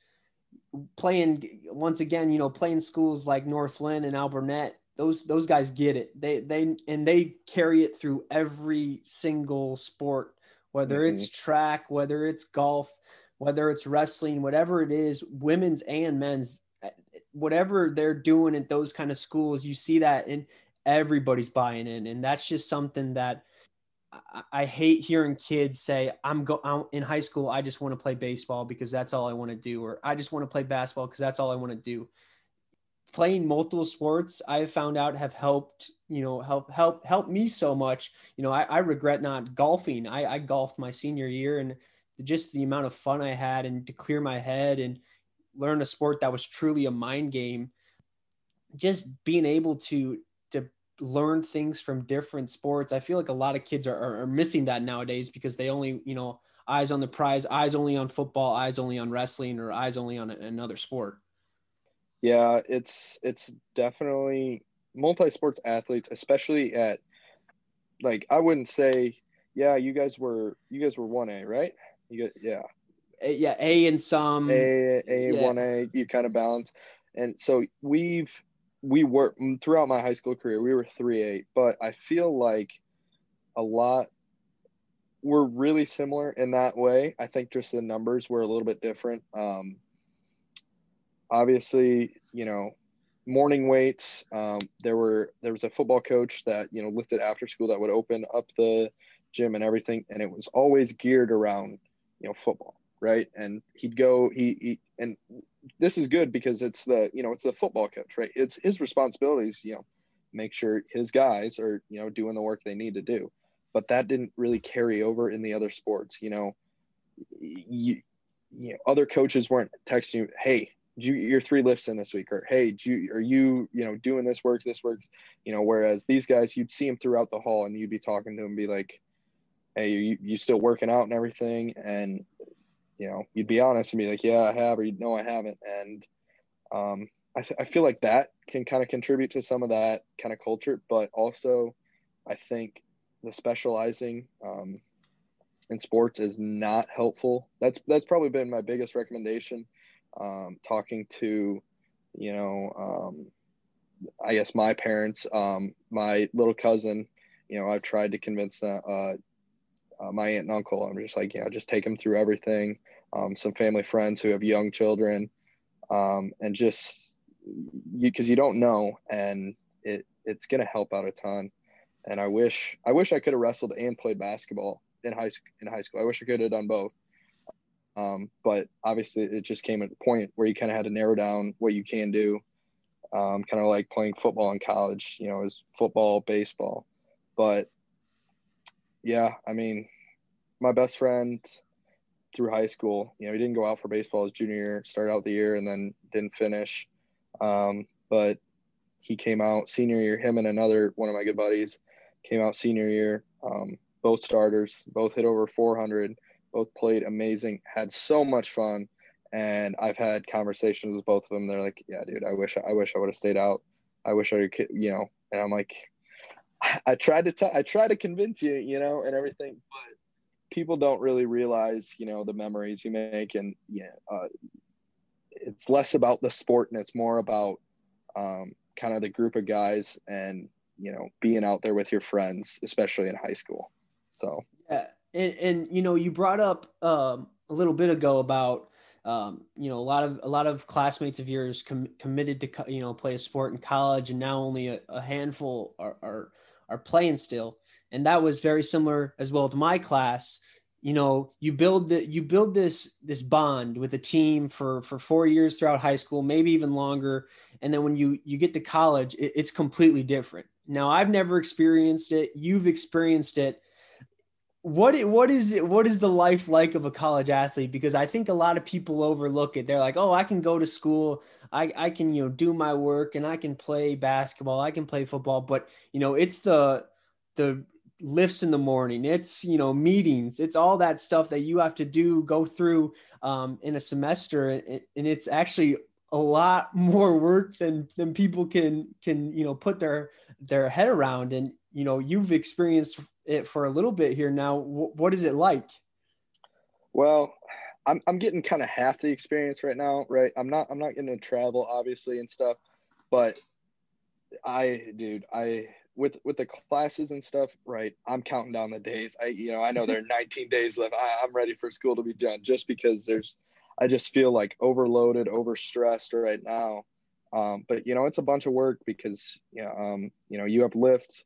playing once again, you know, playing schools like North Linn and Alburnett, those those guys get it. They they and they carry it through every single sport, whether Mhm. it's track, whether it's golf, whether it's wrestling, whatever it is, women's and men's, whatever they're doing at those kind of schools, you see that and everybody's buying in, and that's just something that. I, hate hearing kids say, "I'm go I'm in high school. I just want to play baseball because that's all I want to do," or "I just want to play basketball because that's all I want to do." Playing multiple sports, I found out have helped. You know, help help help me so much. You know, I, I regret not golfing. I, I golfed my senior year, and just the amount of fun I had, and to clear my head and learn a sport that was truly a mind game. just being able to learn things from different sports. I feel like a lot of kids are, are, are missing that nowadays because they only, you know, eyes on the prize, eyes only on football, eyes only on wrestling, or eyes only on another sport. Yeah, it's it's definitely multi-sports athletes, especially at like I wouldn't say, yeah, you guys were you guys were one A, right? You get yeah. A, yeah, A and some A A one A, you kind of balance. And so we've we were throughout my high school career, we were three eight, but I feel like a lot we're really similar in that way. I think just the numbers were a little bit different. Um, obviously, you know, morning weights. Um, there were there was a football coach that you know lifted after school that would open up the gym and everything, and it was always geared around you know football, right? And he'd go he, he and this is good because it's the you know it's the football coach, right? It's his responsibilities, you know, make sure his guys are you know doing the work they need to do but that didn't really carry over in the other sports. You know, you, you know, other coaches weren't texting you, "Hey, do you your three lifts in this week," or "Hey, you, are you you know doing this work? This works." You know, whereas these guys, you'd see them throughout the hall, and you'd be talking to them, be like, "Hey, you you still working out and everything?" And you know, you'd be honest and be like, "Yeah, I have," or "You know, I haven't." And um, I, th- I feel like that can kind of contribute to some of that kind of culture, but also I think the specializing um, in sports is not helpful. That's that's probably been my biggest recommendation. Um, talking to, you know, um, I guess my parents, um, my little cousin, you know, I've tried to convince uh, uh, my aunt and uncle. I'm just like, you know, just take them through everything. Um, some family friends who have young children, um, and just because you don't know, and it it's gonna help out a ton and I wish I wish I could have wrestled and played basketball in high school. In high school, I wish I could have done both. Um, but obviously, it just came at a point where you kind of had to narrow down what you can do. Um, kind of like playing football in college, you know, is football, baseball. But yeah, I mean, my best friend through high school, you know, he didn't go out for baseball his junior year, started out the year and then didn't finish. Um, but he came out senior year, him and another one of my good buddies came out senior year. Um, both starters, both hit over 400, both played amazing, had so much fun. And I've had conversations with both of them. They're like, "Yeah, dude, I wish I wish I would have stayed out. I wish I could, you know." And I'm like, I tried to t- I tried to convince you, you know, and everything, but people don't really realize, you know, the memories you make, and yeah, uh, it's less about the sport and it's more about um, kind of the group of guys and you know being out there with your friends especially in high school. So. Yeah and, and you know you brought up um, a little bit ago about um, you know a lot of a lot of classmates of yours com- committed to you know play a sport in college and now only a, a handful are, are are playing still. And that was very similar as well to my class. You know you build the you build this this bond with a team for for four years throughout high school maybe even longer. And then when you you get to college it, it's completely different. Now i've never experienced it. You've experienced it what what is it what is the life like of a college athlete? Because i think a lot of people overlook it. They're like oh i can go to school. I i can you know do my work and i can play basketball. I can play football. But you know it's the the lifts in the morning. It's you know meetings. It's all that stuff that you have to do go through um, in a semester. And, and it's actually a lot (laughs) more work than than people can can you know put their their head around and you know you've experienced it for a little bit here now w- what is it like well i'm, I'm getting kind of half the experience right now right i'm not i'm not getting to travel obviously and stuff but i dude i with with the classes and stuff, right? I'm counting down the days. I you know I know there are (laughs) 19 days left. I, I'm ready for school to be done just because there's I just feel like overloaded, overstressed right now. Um, but you know it's a bunch of work because you know, um, you know you have lifts.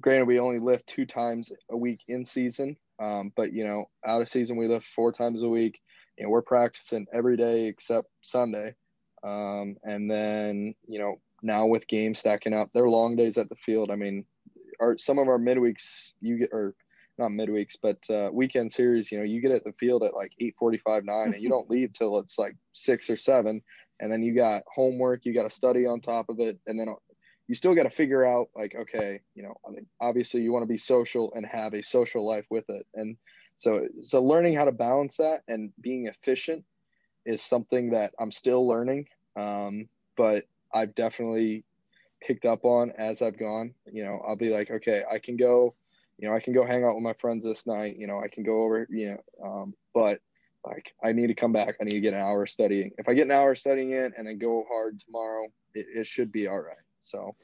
Granted, we only lift two times a week in season, um, but you know out of season we lift four times a week. You know we're practicing every day except Sunday, um, and then you know now with games stacking up. They're long days at the field. I mean, our some of our midweeks you get or not midweeks, but uh, weekend series. You know, you get at the field at like eight forty-five, nine, and you (laughs) don't leave till it's like six or seven, and then you got homework, you got to study on top of it, and then you still got to figure out like, okay, you know, obviously you want to be social and have a social life with it, and so so learning how to balance that and being efficient is something that I'm still learning, um, but I've definitely picked up on as I've gone. You know, I'll be like, okay, I can go, you know, I can go hang out with my friends this night. You know, I can go over, you know, um, but like I need to come back. I need to get an hour studying. If I get an hour studying it and then go hard tomorrow, it, it should be all right. So,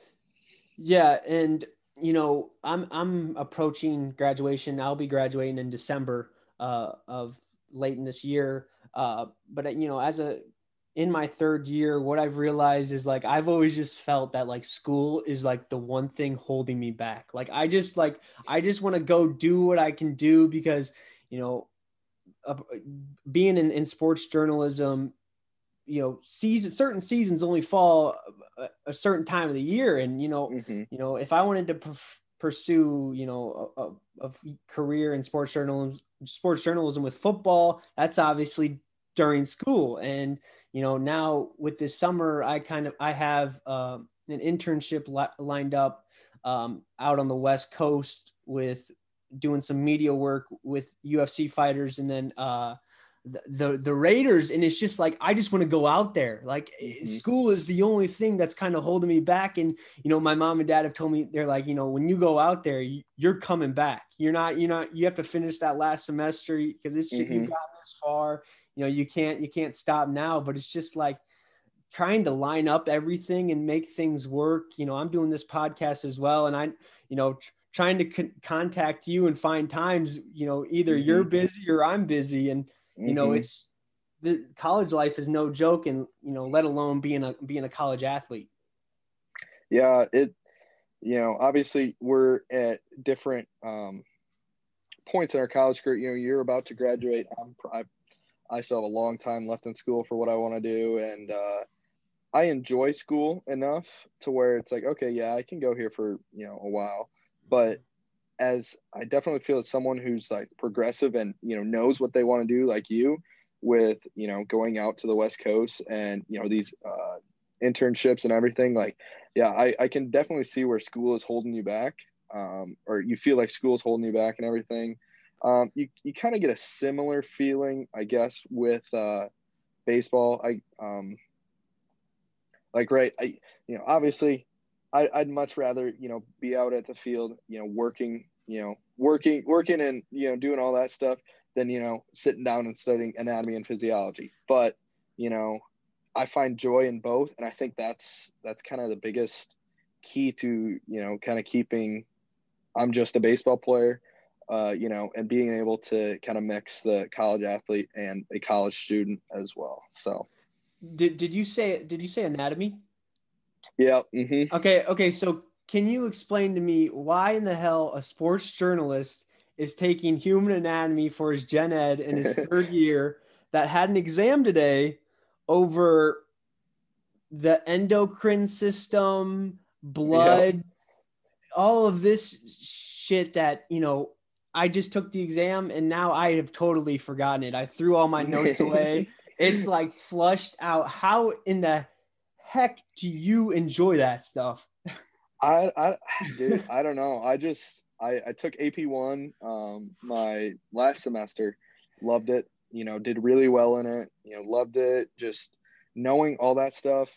yeah, and you know, I'm I'm approaching graduation. I'll be graduating in December uh, of late in this year. Uh, but you know, as a in my third year, what I've realized is like I've always just felt that like school is like the one thing holding me back. Like I just like I just want to go do what I can do because you know, uh, being in, in sports journalism, you know, season certain seasons only fall a, a certain time of the year, and you know, mm-hmm. you know, if I wanted to pursue, you know, a, a, career in sports journalism, sports journalism with football, that's obviously during school, and you know now with this summer i kind of i have uh, an internship li- lined up um, out on the west coast with doing some media work with ufc fighters and then uh, the, the, the raiders. And it's just like i just want to go out there. Like mm-hmm. school is the only thing that's kind of holding me back. And you know my mom and dad have told me they're like you know when you go out there you're coming back. You're not you're not you have to finish that last semester because it's mm-hmm. you got this far. You know you can't you can't stop now. But it's just like trying to line up everything and make things work. You know i'm doing this podcast as well and i you know trying to con- contact you and find times you know either mm-hmm. you're busy or i'm busy and you know mm-hmm. it's the college life is no joke and you know let alone being a being a college athlete yeah it you know obviously we're at different um points in our college career you know you're about to graduate i'm I I still have a long time left in school for what I want to do. And uh, I enjoy school enough to where it's like, okay, yeah, I can go here for, you know, a while. But as I definitely feel as someone who's like progressive and, you know, knows what they want to do, like you, with, you know, going out to the West Coast and, you know, these uh, internships and everything, like, yeah, I, I can definitely see where school is holding you back. Um, or you feel like school is holding you back and everything. Um, you you kind of get a similar feeling, I guess, with uh, baseball. I um, like right. I you know obviously, I, I'd much rather you know be out at the field, you know, working, you know, working working and you know doing all that stuff than you know sitting down and studying anatomy and physiology. But you know, I find joy in both, and I think that's that's kind of the biggest key to you know kind of keeping. I'm just a baseball player uh, you know, and being able to kind of mix the college athlete and a college student as well. So, did did you say did you say anatomy? Yeah. Mm-hmm. Okay. Okay. So, can you explain to me why in the hell a sports journalist is taking human anatomy for his gen ed in his (laughs) third year that had an exam today over the endocrine system, blood, all of this shit that you know I just took the exam and now I have totally forgotten it. I threw all my notes (laughs) away. it's like flushed out. How in the heck do you enjoy that stuff? I I dude, I don't know. I just I, I took AP one um my last semester, loved it, you know, did really well in it, you know, loved it. Just knowing all that stuff,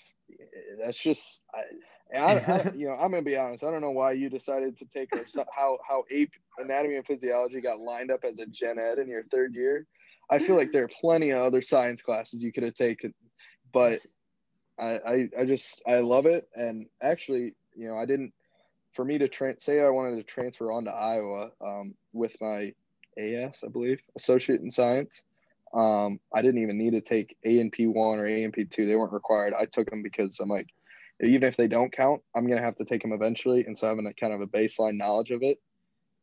that's just I, I, I, (laughs) you know, I'm gonna be honest. I don't know why you decided to take how how AP anatomy and physiology got lined up as a gen ed in your third year. I feel like there are plenty of other science classes you could have taken, but I, I, I just I love it. And actually, you know, I didn't for me to tra- say I wanted to transfer on to Iowa um, with my AS, I believe, associate in science. Um, I didn't even need to take A and P one or A and P two. They weren't required. I took them because I'm like, even if they don't count, I'm gonna have to take them eventually. And so having a kind of a baseline knowledge of it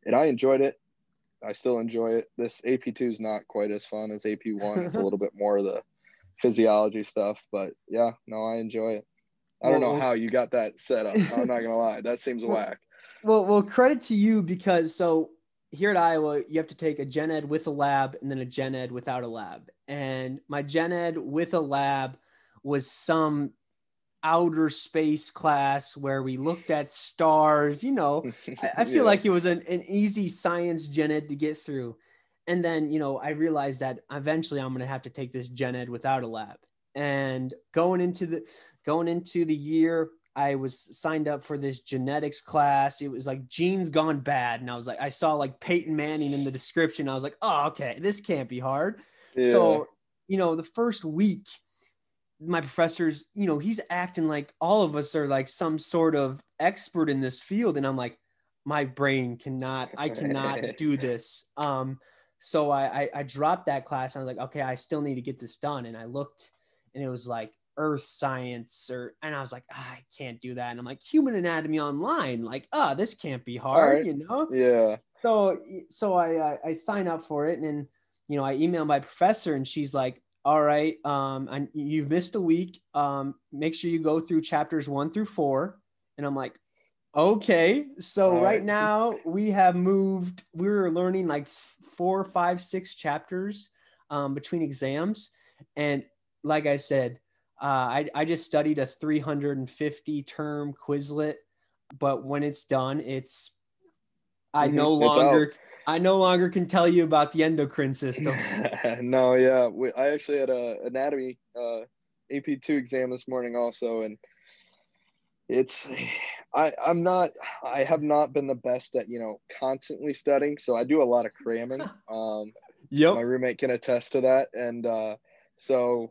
and I enjoyed it. I still enjoy it. This AP2 is not quite as fun as AP1. It's a (laughs) little bit more of the physiology stuff, but yeah, no, I enjoy it. I don't well, know how you got that set up. I'm not gonna lie, that seems whack. Well, well, credit to you because so here at Iowa, you have to take a gen ed with a lab and then a gen ed without a lab. And my gen ed with a lab was some outer space class where we looked at stars. You know, (laughs) I, I feel Yeah. like it was an, an easy science gen ed to get through. And then, you know, I realized that eventually I'm going to have to take this gen ed without a lab. And going into the going into the year, I was signed up for this genetics class. It was like genes gone bad, and I was like, I saw like Peyton Manning in the description. I was like, oh, okay, this can't be hard. Yeah. So, you know, the first week, my professor's, you know, he's acting like all of us are like some sort of expert in this field. And I'm like, my brain cannot, I cannot do (laughs) this. Um, so I, I I dropped that class. And I was like, okay, I still need to get this done. And I looked and it was like earth science or and I was like, ah, I can't do that. And I'm like, human anatomy online, like, ah, this can't be hard, right. you know? yeah. so so I, I I sign up for it and then you know I email my professor and she's like all right um I, you've missed a week um make sure you go through chapters one through four and I'm like okay so right right. now we have moved we were learning like four five six chapters um, between exams and like I said uh, I, I just studied a 350 term Quizlet but when it's done it's I Mhm, no longer I no longer can tell you about the endocrine system. (laughs) no, yeah. We, I actually had a anatomy uh, AP two exam this morning also, and it's I I'm not I have not been the best at you know constantly studying, so I do a lot of cramming. (laughs) Um, my roommate can attest to that, and uh, so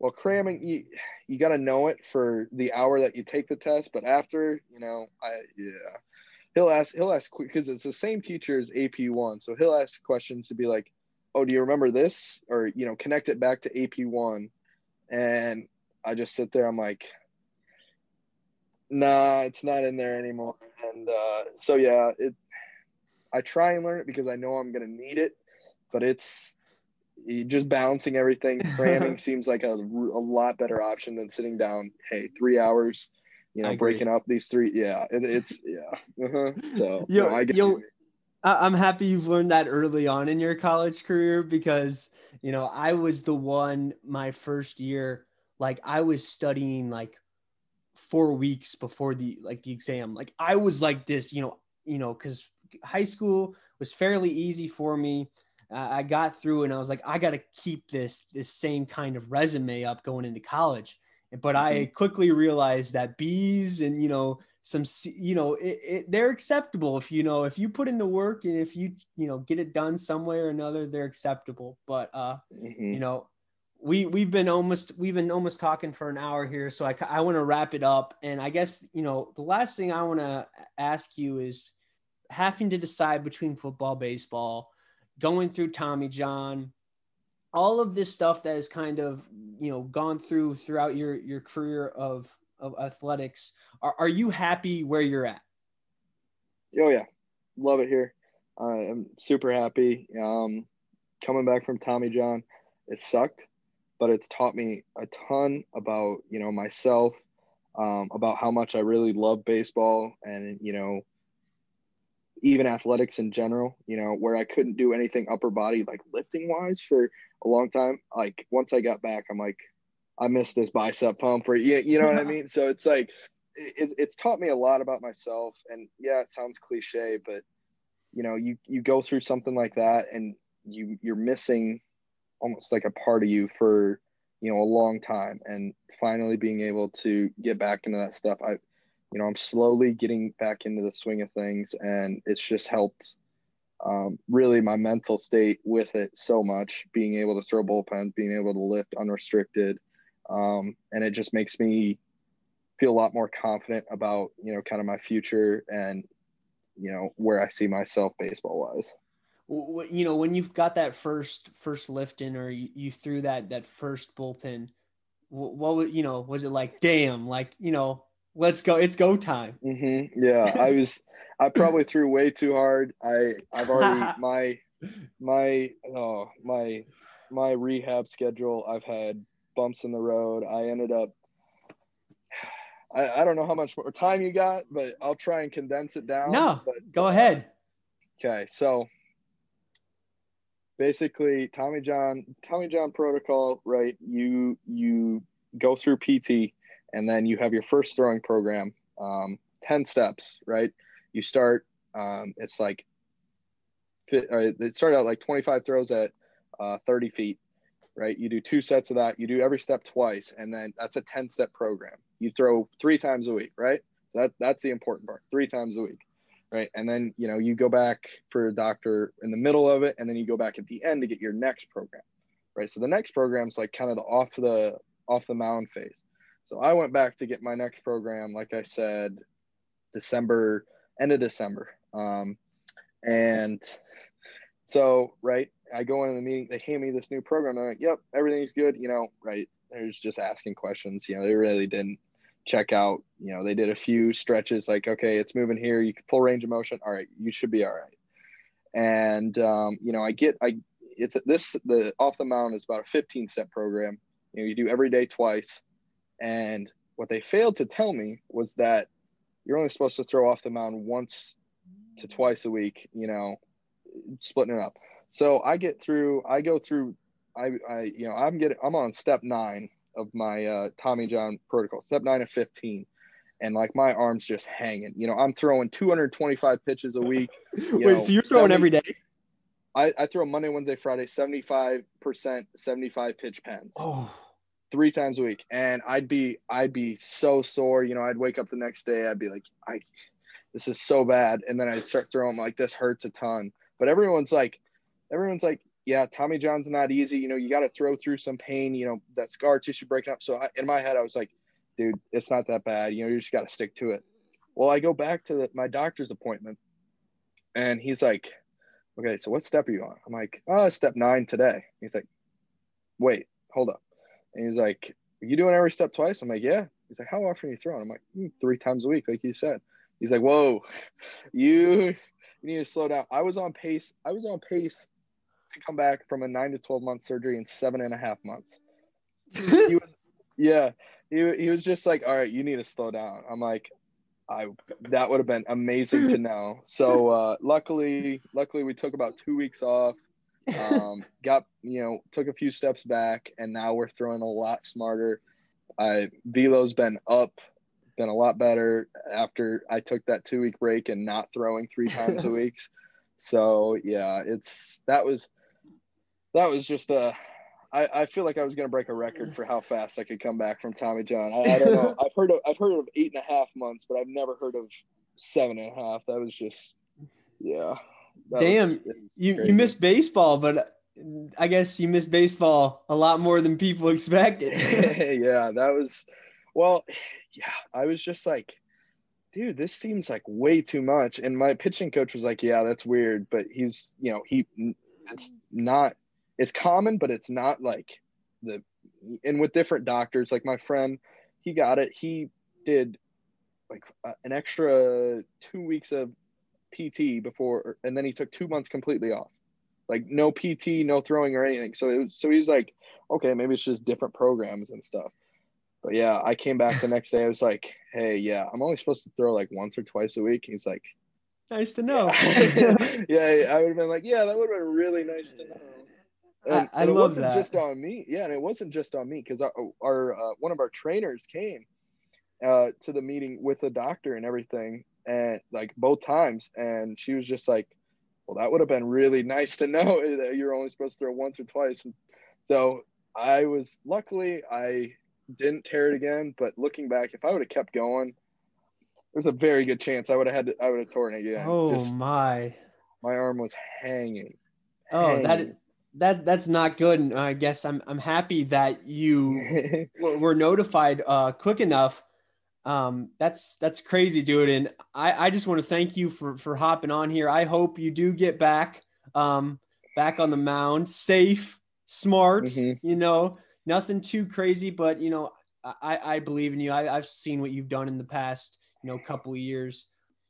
well cramming you you got to know it for the hour that you take the test, but after you know I yeah. He'll ask. He'll ask because it's the same teacher as AP one, so he'll ask questions to be like, "Oh, do you remember this?" or you know, connect it back to AP one, and I just sit there. I'm like, "Nah, it's not in there anymore." And uh, so yeah, it. I try and learn it because I know I'm gonna need it, but it's just balancing everything. Cramming (laughs) seems like a, a lot better option than sitting down. Hey, three hours. You know, breaking up these three. Yeah, it, it's yeah. Uh-huh. So (laughs) Yo- no, I get yo- you. I'm happy you've learned that early on in your college career because you know I was the one my first year like I was studying like four weeks before the like the exam. Like I was like this you know you know because high school was fairly easy for me. Uh, I got through and I was like I got to keep this this same kind of resume up going into college. But I quickly realized that B's and you know some you know it, it, they're acceptable. If you know if you put in the work and if you you know get it done some way or another they're acceptable. But uh Mhm. you know we we've been almost we've been almost talking for an hour here so i, I want to wrap it up and i guess you know the last thing i want to ask you is having to decide between football baseball going through tommy john all of this stuff that has kind of you know gone through throughout your your career of of athletics are, are you happy where you're at Oh yeah, love it here. I'm super happy. Um, coming back from Tommy John, it sucked, but it's taught me a ton about you know myself, um, about how much I really love baseball, and you know, even athletics in general. You know, where I couldn't do anything upper body like lifting wise for a long time. Like once I got back, I'm like, I missed this bicep pump, or you, you know what I (laughs) mean. So it's like it, it's taught me a lot about myself and yeah it sounds cliche but you know you you go through something like that and you you're missing almost like a part of you for you know a long time and finally being able to get back into that stuff i you know i'm slowly getting back into the swing of things and it's just helped um, really my mental state with it so much being able to throw bullpens being able to lift unrestricted um, and it just makes me feel a lot more confident about you know kind of my future and you know where I see myself baseball wise. You know when you've got that first first lift in or you, you threw that that first bullpen what was you know was it like damn like you know let's go it's go time Mm-hmm. Yeah, I was. I probably threw way too hard. I I've already (laughs) my my oh my my rehab schedule. I've had bumps in the road. I ended up. I, I don't know how much more time you got, but I'll try and condense it down. no but, go uh, ahead Okay, so basically Tommy John Tommy John protocol, right? You you go through PT, and then you have your first throwing program, um, 10 steps, right? You start, um, it's like, it started out like 25 throws at uh, 30 feet, right? You do two sets of that. You do every step twice, and then that's a 10 step program. You throw three times a week, right? That, that's the important part, three times a week right? And then you know you go back for a doctor in the middle of it, and then you go back at the end to get your next program, right? So the next program is like kind of the off the off the mound phase. So I went back to get my next program, like I said, December, end of December. Um, and so, right, I go into the meeting, they hand me this new program. I'm like, yep, everything's good. You know, right. There's just asking questions. You know, they really didn't check out. You know, they did a few stretches like, okay, it's moving here. You can full range of motion. All right, you should be all right. And, um, you know, I get, I, it's this, the off the mound is about a 15 step program. You know, you do every day twice. And what they failed to tell me was that you're only supposed to throw off the mound once to twice a week, you know, splitting it up. So I get through, I go through, I, I, you know, I'm getting, I'm on step nine of my uh, Tommy John protocol, step nine of 15. And like my arms just hanging, you know, I'm throwing 225 pitches a week. (laughs) Wait, know, so you're throwing 70, every day? I, I throw Monday, Wednesday, Friday, 75%, 75 pitch pens. Oh three times a week and i'd be i'd be so sore you know i'd wake up the next day i'd be like i this is so bad and then i'd start throwing like this hurts a ton but everyone's like everyone's like yeah tommy john's not easy you know you got to throw through some pain you know that scar tissue breaking up so I, in my head i was like dude it's not that bad you know you just got to stick to it well i go back to the, my doctor's appointment and he's like okay so what step are you on i'm like oh step nine today he's like wait hold up and he's like, you doing every step twice? I'm like, yeah. He's like, how often are you throwing? I'm like, mm, three times a week, like you said. He's like, whoa, (laughs) you, you need to slow down. I was on pace. I was on pace to come back from a nine to 12 month surgery in seven and a half months. (laughs) he was, yeah, he, he was just like, all right, you need to slow down. I'm like, I, that would have been amazing to know. So, uh, luckily, luckily we took about two weeks off um, got you know took a few steps back, and now we're throwing a lot smarter. I velo's been up, been a lot better after I took that two week break and not throwing three times a (laughs) week. So yeah, it's that was that was just a. I, I feel like I was gonna break a record mm. for how fast I could come back from Tommy John. I, I don't know. (laughs) I've heard of I've heard of eight and a half months, but I've never heard of seven and a half. That was just yeah. Damn, you you missed baseball, but I guess you missed baseball a lot more than people (laughs) expected. (laughs) yeah, that was well, yeah, I was just like, dude, this seems like way too much. And my pitching coach was like, yeah, that's weird, but he's, you know, he it's not it's common, but it's not like the and with different doctors, like my friend, he got it. He did like uh, an extra two weeks of PT before, and then he took two months completely off, like no PT, no throwing or anything. So it was, so he's like, okay, maybe it's just different programs and stuff. But yeah, I came back the next day. I was like, hey, yeah, I'm only supposed to throw like once or twice a week. He's like, nice to know. Yeah, (laughs) (laughs) yeah I would have been like, yeah, that would have been really nice to know. And, I, I and it love wasn't that. just on me. Yeah, and it wasn't just on me because our, our uh, one of our trainers came uh, to the meeting with a doctor and everything, and like both times and she was just like well that would have been really nice to know (laughs) that you're only supposed to throw once or twice and so i was luckily i didn't tear it again but looking back if i would have kept going there's a very good chance i would have had to, i would have torn it again oh Just, my my arm was hanging oh hanging. that that that's not good and i guess i'm i'm happy that you (laughs) were notified uh quick enough um, that's that's crazy, dude. And I, I just want to thank you for for hopping on here. I hope you do get back um, back on the mound, safe, smart. Mm-hmm. You know, nothing too crazy, but you know, I I believe in you. I, I've seen what you've done in the past, you know, couple of years.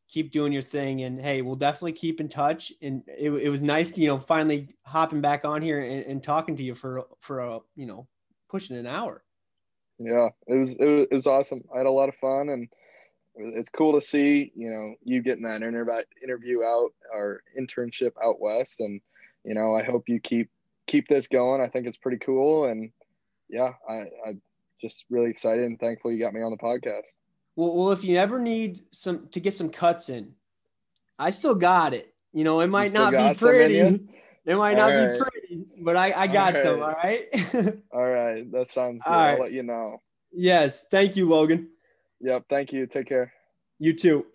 Keep doing your thing, and hey, we'll definitely keep in touch. And it, it was nice, to, you know, finally hopping back on here and, and talking to you for for a you know pushing an hour yeah, it was, it was it was awesome. I had a lot of fun, and it's cool to see you know you getting that interview interview out or internship out west, and you know I hope you keep keep this going. I think it's pretty cool, and yeah, I, I'm just really excited and thankful you got me on the podcast. Well, well, if you ever need some to get some cuts in, I still got it. You know, it might not be pretty. It might not be pretty, but I, I got all some. All right. all right. (laughs) That sounds good. I'll let you know. Yes. Thank you, Logan. Yep. Thank you. Take care. You too.